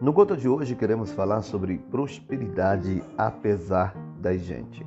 No Gota de hoje queremos falar sobre prosperidade apesar da gente.